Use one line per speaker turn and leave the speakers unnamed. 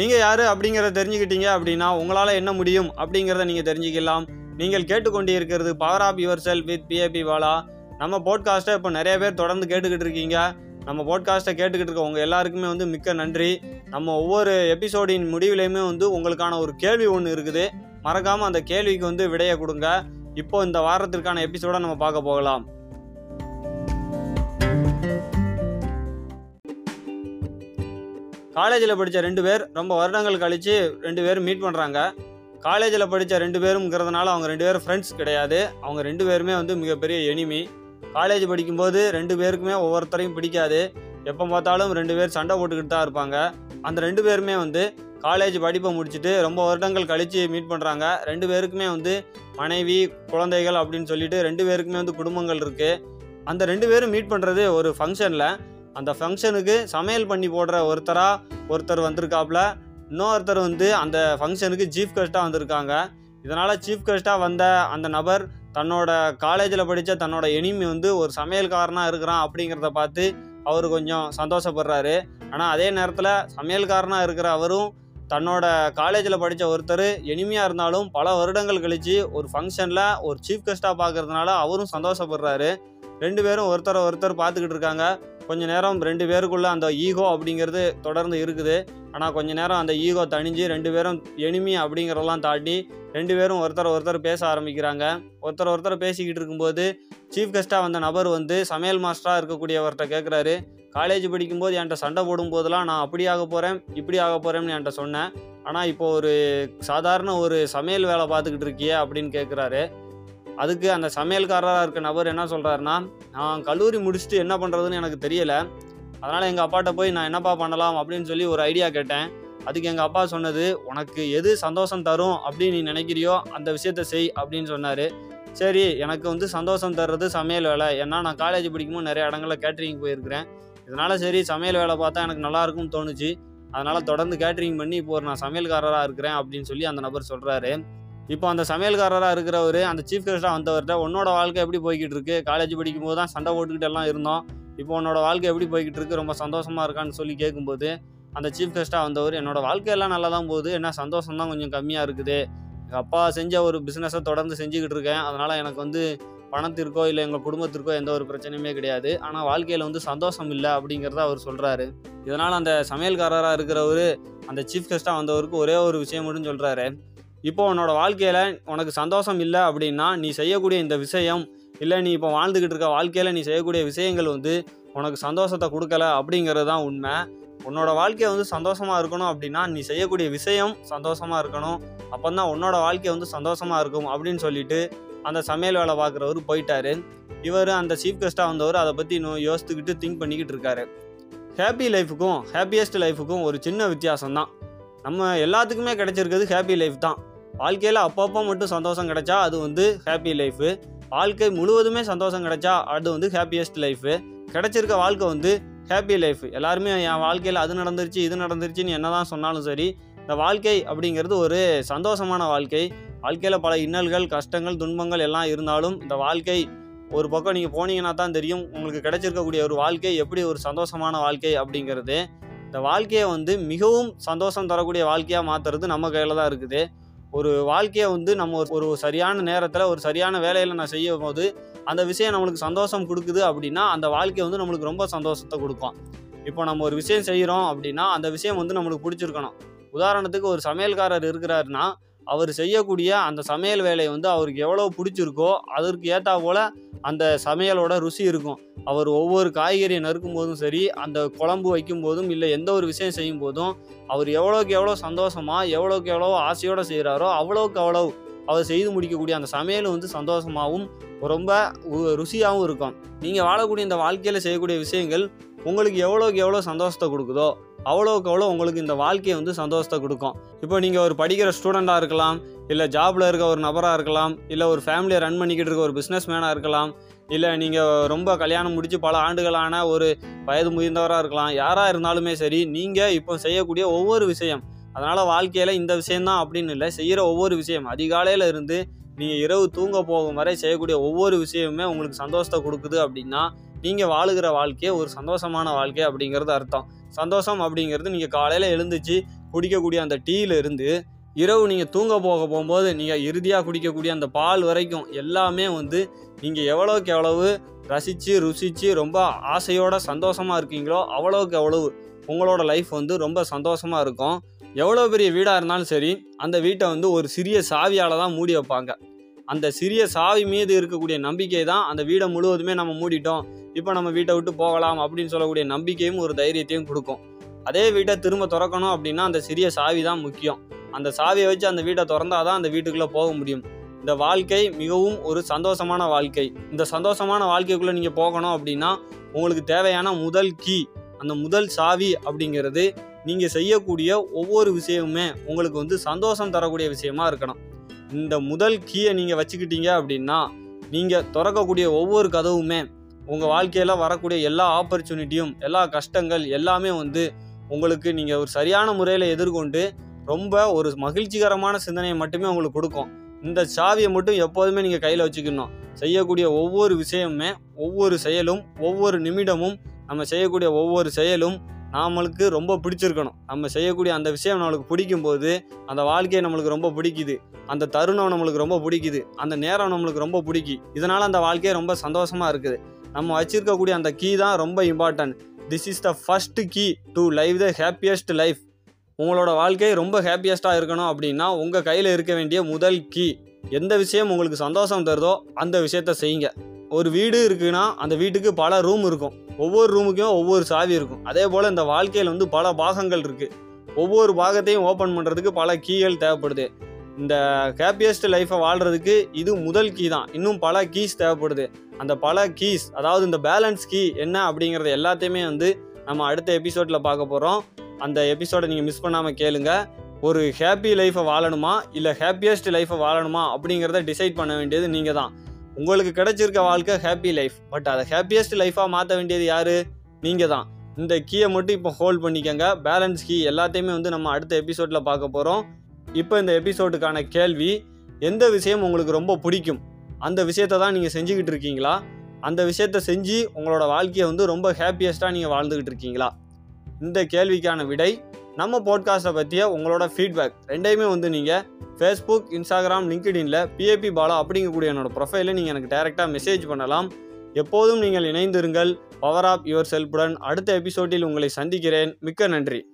நீங்கள் யார் அப்படிங்கிறத தெரிஞ்சுக்கிட்டீங்க அப்படின்னா உங்களால் என்ன முடியும் அப்படிங்கிறத நீங்கள் தெரிஞ்சுக்கலாம். நீங்கள் கேட்டுக்கொண்டு இருக்கிறது power of yourself with PAB Bala நம்ம போட்காஸ்ட்டை இப்போ நிறைய பேர் தொடர்ந்து கேட்டுக்கிட்டு இருக்கீங்க. நம்ம போட்காஸ்ட்டை கேட்டுக்கிட்டு இருக்க உங்கள் எல்லாருக்குமே வந்து மிக்க நன்றி. நம்ம ஒவ்வொரு எபிசோடின் முடிவுலையுமே வந்து உங்களுக்கான ஒரு கேள்வி ஒன்று இருக்குது. மறக்காமல் அந்த கேள்விக்கு வந்து விடையை கொடுங்க. இப்போ இந்த வாரத்திற்கான எபிசோடை நம்ம பார்க்க போகலாம். காலேஜில் படித்த ரெண்டு பேர் ரொம்ப வருடங்கள் கழித்து ரெண்டு பேரும் மீட் பண்ணுறாங்க காலேஜில் படித்த ரெண்டு பேரும்ங்கிறதுனால அவங்க ரெண்டு பேரும் ஃப்ரெண்ட்ஸ் கிடையாது. அவங்க ரெண்டு பேருமே வந்து மிகப்பெரிய எனிமி காலேஜ் படிக்கும்போது ரெண்டு பேருக்குமே ஒவ்வொருத்தரையும் பிடிக்காது. எப்போ பார்த்தாலும் ரெண்டு பேர் சண்டை போட்டுக்கிட்டு தான் இருப்பாங்க. அந்த ரெண்டு பேருமே வந்து காலேஜ் படிப்பை முடிச்சுட்டு ரொம்ப வருடங்கள் கழித்து மீட் பண்ணுறாங்க ரெண்டு பேருக்குமே வந்து மனைவி குழந்தைகள் அப்படின்னு சொல்லிட்டு ரெண்டு பேருக்குமே வந்து குடும்பங்கள் இருக்குது அந்த ரெண்டு பேரும் மீட் பண்ணுறது ஒரு ஃபங்க்ஷனில் அந்த ஃபங்க்ஷனுக்கு சமையல் பண்ணி போடுற ஒருத்தராக ஒருத்தர் வந்திருக்காப்புல இன்னொருத்தர் வந்து அந்த ஃபங்க்ஷனுக்கு சீஃப் கெஸ்ட்டாக வந்திருக்காங்க. இதனால் சீஃப் கெஸ்ட்டாக வந்த அந்த நபர் தன்னோட காலேஜில் படித்த தன்னோட எனிமி வந்து ஒரு சமையல்காரனாக இருக்கிறான் அப்படிங்கிறத பார்த்து அவர் கொஞ்சம் சந்தோஷப்படுறாரு. ஆனால் அதே நேரத்தில் சமையல்காரனாக இருக்கிற அவரும் தன்னோட காலேஜில் படித்த ஒருத்தர் எனிமையாக இருந்தாலும் பல வருடங்கள் கழித்து ஒரு ஃபங்க்ஷனில் ஒரு சீஃப் கெஸ்ட்டாக பார்க்கறதுனால அவரும் சந்தோஷப்படுறாரு. ரெண்டு பேரும் ஒருத்தரை ஒருத்தர் பார்த்துக்கிட்டு இருக்காங்க. கொஞ்ச நேரம் ரெண்டு பேருக்குள்ளே அந்த ஈகோ அப்படிங்கிறது தொடர்ந்து இருக்குது. ஆனால் கொஞ்ச நேரம் அந்த ஈகோ தணிஞ்சு ரெண்டு பேரும் எனிமி அப்படிங்கிறதெல்லாம் தாண்டி ரெண்டு பேரும் ஒருத்தர் ஒருத்தர் பேச ஆரம்பிக்கிறாங்க. ஒருத்தர் ஒருத்தர் பேசிக்கிட்டு இருக்கும்போது சீஃப் கெஸ்ட்டாக வந்த நபர் வந்து சமையல் மாஸ்டராக இருக்கக்கூடியவர்கிட்ட கேட்குறாரு காலேஜ் படிக்கும்போது என்கிட்ட சண்டை போடும்போதெல்லாம் நான் அப்படி ஆக போகிறேன் இப்படி ஆக போகிறேன்னு என்கிட்ட சொன்னேன். ஆனால் இப்போ ஒரு சாதாரண ஒரு சமையல் வேலை பார்த்துக்கிட்டு இருக்கியே அப்படின்னு கேட்குறாரு அதுக்கு அந்த சமையல்காரராக இருக்க நபர் என்ன சொல்கிறாருன்னா நான் கல்லூரி முடிச்சுட்டு என்ன பண்ணுறதுன்னு எனக்கு தெரியலை. அதனால் எங்கள் அப்பாட்ட போய் நான் என்னப்பா பண்ணலாம்? அப்படின்னு சொல்லி ஒரு ஐடியா கேட்டேன். அதுக்கு எங்கள் அப்பா சொன்னது உனக்கு எது சந்தோஷம் தரும் அப்படின்னு நீ நினைக்கிறியோ அந்த விஷயத்த செய் அப்படின்னு சொன்னார். சரி எனக்கு வந்து சந்தோஷம் தர்றது சமையல் வேலை. ஏன்னா நான் காலேஜ் படிக்கும்போது நிறைய இடங்களில் கேட்ரிங் போயிருக்கிறேன். இதனால் சரி சமையல் வேலை பார்த்தா எனக்கு நல்லா இருக்கும்னு தோணுச்சு. அதனால் தொடர்ந்து கேட்ரிங் பண்ணி இப்போ ஒரு நான் சமையல்காரராக இருக்கிறேன் அப்படின்னு சொல்லி அந்த நபர் சொல்கிறாரு இப்போ அந்த சமையல்காரராக இருக்கிறவர் அந்த சீஃப் கெஸ்ட்டாக வந்தவர்கிட்ட உன்னோட வாழ்க்கை எப்படி போய்கிட்டு இருக்கு காலேஜ் படிக்கும்போது தான் சண்டை போட்டுக்கிட்டு எல்லாம் இருந்தோம். இப்போ உன்னோட வாழ்க்கை எப்படி போய்கிட்டு இருக்கு ரொம்ப சந்தோஷமாக இருக்கான்னு சொல்லி கேட்கும்போது அந்த சீஃப் கெஸ்ட்டாக வந்தவர் என்னோட வாழ்க்கையெல்லாம் நல்லா தான் போகுது. என்ன சந்தோஷம் தான் கொஞ்சம் கம்மியாக இருக்குது. எங்கள் அப்பா செஞ்ச ஒரு பிஸ்னஸை தொடர்ந்து செஞ்சுக்கிட்டு இருக்கேன். அதனால் எனக்கு வந்து பணத்திற்கோ இல்லை எங்கள் குடும்பத்திற்கோ எந்த ஒரு பிரச்சனையுமே கிடையாது. ஆனால் வாழ்க்கையில் வந்து சந்தோஷம் இல்லை அப்படிங்கிறத அவர் சொல்கிறாரு இதனால் அந்த சமையல்காரராக இருக்கிறவர் அந்த சீஃப் கெஸ்ட்டாக வந்தவருக்கு ஒரே ஒரு விஷயம் மட்டும் சொல்கிறாரு இப்போ உன்னோட வாழ்க்கையில் உனக்கு சந்தோஷம் இல்லை அப்படின்னா நீ செய்யக்கூடிய இந்த விஷயம் இல்லை நீ இப்போ வாழ்ந்துக்கிட்டு இருக்க வாழ்க்கையில் நீ செய்யக்கூடிய விஷயங்கள் வந்து உனக்கு சந்தோஷத்தை கொடுக்கல அப்படிங்கிறது தான் உண்மை. உன்னோட வாழ்க்கையை வந்து சந்தோஷமாக இருக்கணும் அப்படின்னா நீ செய்யக்கூடிய விஷயம் சந்தோஷமாக இருக்கணும். அப்போ தான் உன்னோட வாழ்க்கை வந்து சந்தோஷமாக இருக்கும் அப்படின்னு சொல்லிட்டு அந்த சமையல் வேலை பார்க்குறவர் போயிட்டாரு. இவர் அந்த சீஃப் கெஸ்ட்டாக வந்தவர் அதை பற்றி இன்னும் யோசித்துக்கிட்டு திங்க் பண்ணிக்கிட்டு இருக்காரு. ஹாப்பி லைஃபுக்கும் ஹாப்பியஸ்ட் லைஃபுக்கும் ஒரு சின்ன வித்தியாசம் தான் நம்ம எல்லாத்துக்குமே கிடைச்சிருக்கிறது ஹாப்பி லைஃப் தான். வாழ்க்கையில் அப்பப்போ மட்டும் சந்தோஷம் கிடைச்சா அது வந்து ஹாப்பி லைஃபு வாழ்க்கை முழுவதுமே சந்தோஷம் கிடைச்சா அது வந்து ஹாப்பியஸ்ட் லைஃபு கிடைச்சிருக்க வாழ்க்கை வந்து ஹாப்பி லைஃப் எல்லாருமே என் வாழ்க்கையில் அது நடந்துருச்சு இது நடந்துருச்சுன்னு என்ன தான் சொன்னாலும் சரி இந்த வாழ்க்கை அப்படிங்கிறது ஒரு சந்தோஷமான வாழ்க்கை. வாழ்க்கையில் பல இன்னல்கள் கஷ்டங்கள் துன்பங்கள் எல்லாம் இருந்தாலும் இந்த வாழ்க்கை ஒரு பக்கம் நீங்கள் போனீங்கன்னா தான் தெரியும் உங்களுக்கு கிடைச்சிருக்கக்கூடிய ஒரு வாழ்க்கை எப்படி ஒரு சந்தோஷமான வாழ்க்கை அப்படிங்கிறது. இந்த வாழ்க்கையை வந்து மிகவும் சந்தோஷம் தரக்கூடிய வாழ்க்கையாக மாற்றுறது நம்ம கையில் தான் இருக்குது. ஒரு வாழ்க்கையை வந்து நம்ம ஒரு- ஒரு சரியான நேரத்தில் ஒரு சரியான வேலையில் நான் செய்யும் போது அந்த விஷயம் நம்மளுக்கு சந்தோஷம் கொடுக்குது அப்படின்னா அந்த வாழ்க்கை வந்து நம்மளுக்கு ரொம்ப சந்தோஷத்தை கொடுக்கும். இப்போ நம்ம ஒரு விஷயம் செய்கிறோம் அப்படின்னா அந்த விஷயம் வந்து நம்மளுக்கு பிடிச்சிருக்கணும். உதாரணத்துக்கு ஒரு சமையல்காரர் இருக்கிறாருன்னா அவர் செய்யக்கூடிய அந்த சமையல் வேலையை வந்து அவருக்கு எவ்வளோ பிடிச்சிருக்கோ அதற்கு ஏற்றா போல் அந்த சமையலோட ருசி இருக்கும். அவர் ஒவ்வொரு காய்கறியை நறுக்கும் போதும் சரி அந்த குழம்பு வைக்கும் போதும் இல்லை எந்த ஒரு விஷயம் செய்யும் போதும் அவர் எவ்வளோக்கு எவ்வளோ சந்தோஷமாக எவ்வளோக்கு எவ்வளோ ஆசையோடு செய்கிறாரோ அவ்வளோக்கு அவ்வளோ அவர் செய்து முடிக்கக்கூடிய அந்த சமையல் வந்து சந்தோஷமாகவும் ரொம்ப உ- ருசியாகவும் இருக்கும். நீங்கள் வாழக்கூடிய இந்த வாழ்க்கையில் செய்யக்கூடிய விஷயங்கள் உங்களுக்கு எவ்வளோக்கு எவ்வளோ சந்தோஷத்தை கொடுக்குதோ அவ்வளோக்கு அவ்வளோ உங்களுக்கு இந்த வாழ்க்கையை வந்து சந்தோஷத்தை கொடுக்கும். இப்போ நீங்கள் ஒரு படிக்கிற ஸ்டூடெண்ட்டாக இருக்கலாம் இல்லை ஜாபில் இருக்க ஒரு நபராக இருக்கலாம் இல்லை ஒரு ஃபேமிலியை ரன் பண்ணிக்கிட்டு இருக்க ஒரு பிஸ்னஸ் மேனாக இருக்கலாம் இல்லை நீங்கள் ரொம்ப கல்யாணம் முடித்து பல ஆண்டுகளான ஒரு வயது முதிர்ந்தவராக இருக்கலாம் யாராக இருந்தாலுமே சரி நீங்கள் இப்போ செய்யக்கூடிய ஒவ்வொரு விஷயம் அதனால் வாழ்க்கையில் இந்த விஷயந்தான் அப்படின்னு இல்லை செய்கிற ஒவ்வொரு விஷயம் அதிகாலையில் இருந்து நீங்கள் இரவு தூங்க போகும் வரை செய்யக்கூடிய ஒவ்வொரு விஷயமுமே உங்களுக்கு சந்தோஷத்தை கொடுக்குது அப்படின்னா நீங்கள் வாழுகிற வாழ்க்கையே ஒரு சந்தோஷமான வாழ்க்கை அப்படிங்கிறது அர்த்தம். சந்தோஷம் அப்படிங்கிறது நீங்கள் காலையில் எழுந்துச்சு குடிக்கக்கூடிய அந்த டீயில இருந்து இரவு நீங்கள் தூங்க போக போகும்போது நீங்கள் இறுதியாக குடிக்கக்கூடிய அந்த பால் வரைக்கும் எல்லாமே வந்து நீங்கள் எவ்வளோக்கு எவ்வளவு ரசித்து ருசித்து ரொம்ப ஆசையோட சந்தோஷமாக இருக்கீங்களோ அவ்வளோக்கு எவ்வளவு உங்களோட லைஃப் வந்து ரொம்ப சந்தோஷமாக இருக்கும். எவ்வளோ பெரிய வீடாக இருந்தாலும் சரி அந்த வீட்டை வந்து ஒரு சிறிய சாவியால் தான் மூடி வைப்பாங்க. அந்த சிறிய சாவி மீது இருக்கக்கூடிய நம்பிக்கை தான் அந்த வீடை முழுவதுமே நம்ம மூடிட்டோம். இப்போ நம்ம வீட்டை விட்டு போகலாம் அப்படின்னு சொல்லக்கூடிய நம்பிக்கையும் ஒரு தைரியத்தையும் கொடுக்கும். அதே வீட்டை திரும்ப திறக்கணும் அப்படின்னா அந்த சிறிய சாவி தான் முக்கியம். அந்த சாவியை வச்சு அந்த வீட்டை திறந்தாதான் தான் அந்த வீட்டுக்குள்ளே போக முடியும். இந்த வாழ்க்கை மிகவும் ஒரு சந்தோஷமான வாழ்க்கை. இந்த சந்தோஷமான வாழ்க்கைக்குள்ளே நீங்கள் போகணும் அப்படின்னா உங்களுக்கு தேவையான முதல் கீ அந்த முதல் சாவி அப்படிங்கிறது நீங்கள் செய்யக்கூடிய ஒவ்வொரு விஷயமுமே உங்களுக்கு வந்து சந்தோஷம் தரக்கூடிய விஷயமா இருக்கணும். இந்த முதல் கீயை நீங்கள் வச்சுக்கிட்டீங்க அப்படின்னா நீங்கள் திறக்கக்கூடிய ஒவ்வொரு கதவுமே உங்கள் வாழ்க்கையில் வரக்கூடிய எல்லா ஆப்பர்ச்சுனிட்டியும் எல்லா கஷ்டங்கள் எல்லாமே வந்து உங்களுக்கு நீங்கள் ஒரு சரியான முறையில் எதிர்கொண்டு ரொம்ப ஒரு மகிழ்ச்சிகரமான சிந்தனையை மட்டுமே உங்களுக்கு கொடுக்கும். இந்த சாவியை மட்டும் எப்போதுமே நீங்கள் கையில் வச்சுக்கணும். செய்யக்கூடிய ஒவ்வொரு விஷயமுமே ஒவ்வொரு செயலும் ஒவ்வொரு நிமிடமும் நம்ம செய்யக்கூடிய ஒவ்வொரு செயலும் நம்மளுக்கு ரொம்ப பிடிச்சிருக்கணும். நம்ம செய்யக்கூடிய அந்த விஷயம் நம்மளுக்கு பிடிக்கும்போது அந்த வாழ்க்கையை நம்மளுக்கு ரொம்ப பிடிக்குது. அந்த தருணம் நம்மளுக்கு ரொம்ப பிடிக்குது. அந்த நேரம் நம்மளுக்கு ரொம்ப பிடிக்கி. இதனால் அந்த வாழ்க்கையே ரொம்ப சந்தோஷமாக இருக்குது. நம்ம வச்சிருக்கக்கூடிய அந்த கீ தான் ரொம்ப important this is the first key to live the happiest life உங்களோட வாழ்க்கை ரொம்ப ஹாப்பியஸ்ட்டாக இருக்கணும் அப்படின்னா உங்கள் கையில் இருக்க வேண்டிய முதல் கீ எந்த விஷயம் உங்களுக்கு சந்தோஷம் தருதோ அந்த விஷயத்த செய்யுங்க. ஒரு வீடு இருக்குன்னா அந்த வீட்டுக்கு பல ரூம் இருக்கும். ஒவ்வொரு ரூமுக்கும் ஒவ்வொரு சாவி இருக்கும். அதே போல் இந்த வாழ்க்கையில் வந்து பல பாகங்கள் இருக்குது ஒவ்வொரு பாகத்தையும் ஓப்பன் பண்ணுறதுக்கு பல கீகள் தேவைப்படுது. இந்த ஹாப்பியஸ்ட் லைஃப்பை வாழ்கிறதுக்கு இது முதல் கீ தான். இன்னும் பல கீஸ் தேவைப்படுது. அந்த பல கீஸ் அதாவது இந்த பேலன்ஸ் கீ என்ன அப்படிங்கிறது எல்லாத்தையுமே வந்து நம்ம அடுத்த எபிசோடில் பார்க்க போகிறோம் அந்த எபிசோடை நீங்கள் மிஸ் பண்ணாமல் கேளுங்க. ஒரு ஹாப்பி லைஃப்பை வாழணுமா? இல்லை ஹாப்பியஸ்ட் லைஃப்பை வாழணுமா? அப்படிங்கிறத டிசைட் பண்ண வேண்டியது நீங்கள் தான் உங்களுக்கு கிடைச்சிருக்க வாழ்க்கை ஹாப்பி லைஃப் பட் அதை ஹாப்பியஸ்ட் லைஃபாக மாற்ற வேண்டியது யார்? நீங்கள் தான் இந்த கீயை மட்டும் இப்போ ஹோல்ட் பண்ணிக்கோங்க. பேலன்ஸ் கீ எல்லாத்தையுமே வந்து நம்ம அடுத்த எபிசோடில் பார்க்க போகிறோம் இப்போ இந்த எபிசோடுக்கான கேள்வி எந்த விஷயம் உங்களுக்கு ரொம்ப பிடிக்கும்? அந்த விஷயத்தை தான் நீங்கள் செஞ்சுக்கிட்டு இருக்கீங்களா? அந்த விஷயத்த செஞ்சு உங்களோட வாழ்க்கையை வந்து ரொம்ப ஹாப்பியஸ்ட்டாக நீங்கள் வாழ்ந்துக்கிட்டு இருக்கீங்களா? இந்த கேள்விக்கான விடை நம்ம போட்காஸ்ட்டை பற்றிய உங்களோட ஃபீட்பேக் ரெண்டையுமே வந்து நீங்கள் ஃபேஸ்புக் இன்ஸ்டாகிராம் லிங்க்டின்ல பிஏபி பாலா அப்படிங்கக்கூடிய என்னோட ப்ரொஃபைலை நீங்கள் எனக்கு டைரெக்டாக மெசேஜ் பண்ணலாம். எப்போதும் நீங்கள் இணைந்திருங்கள். பவர் ஆப் யுவர் செல்ஃபுடன் அடுத்த எபிசோடில் உங்களை சந்திக்கிறேன். மிக்க நன்றி.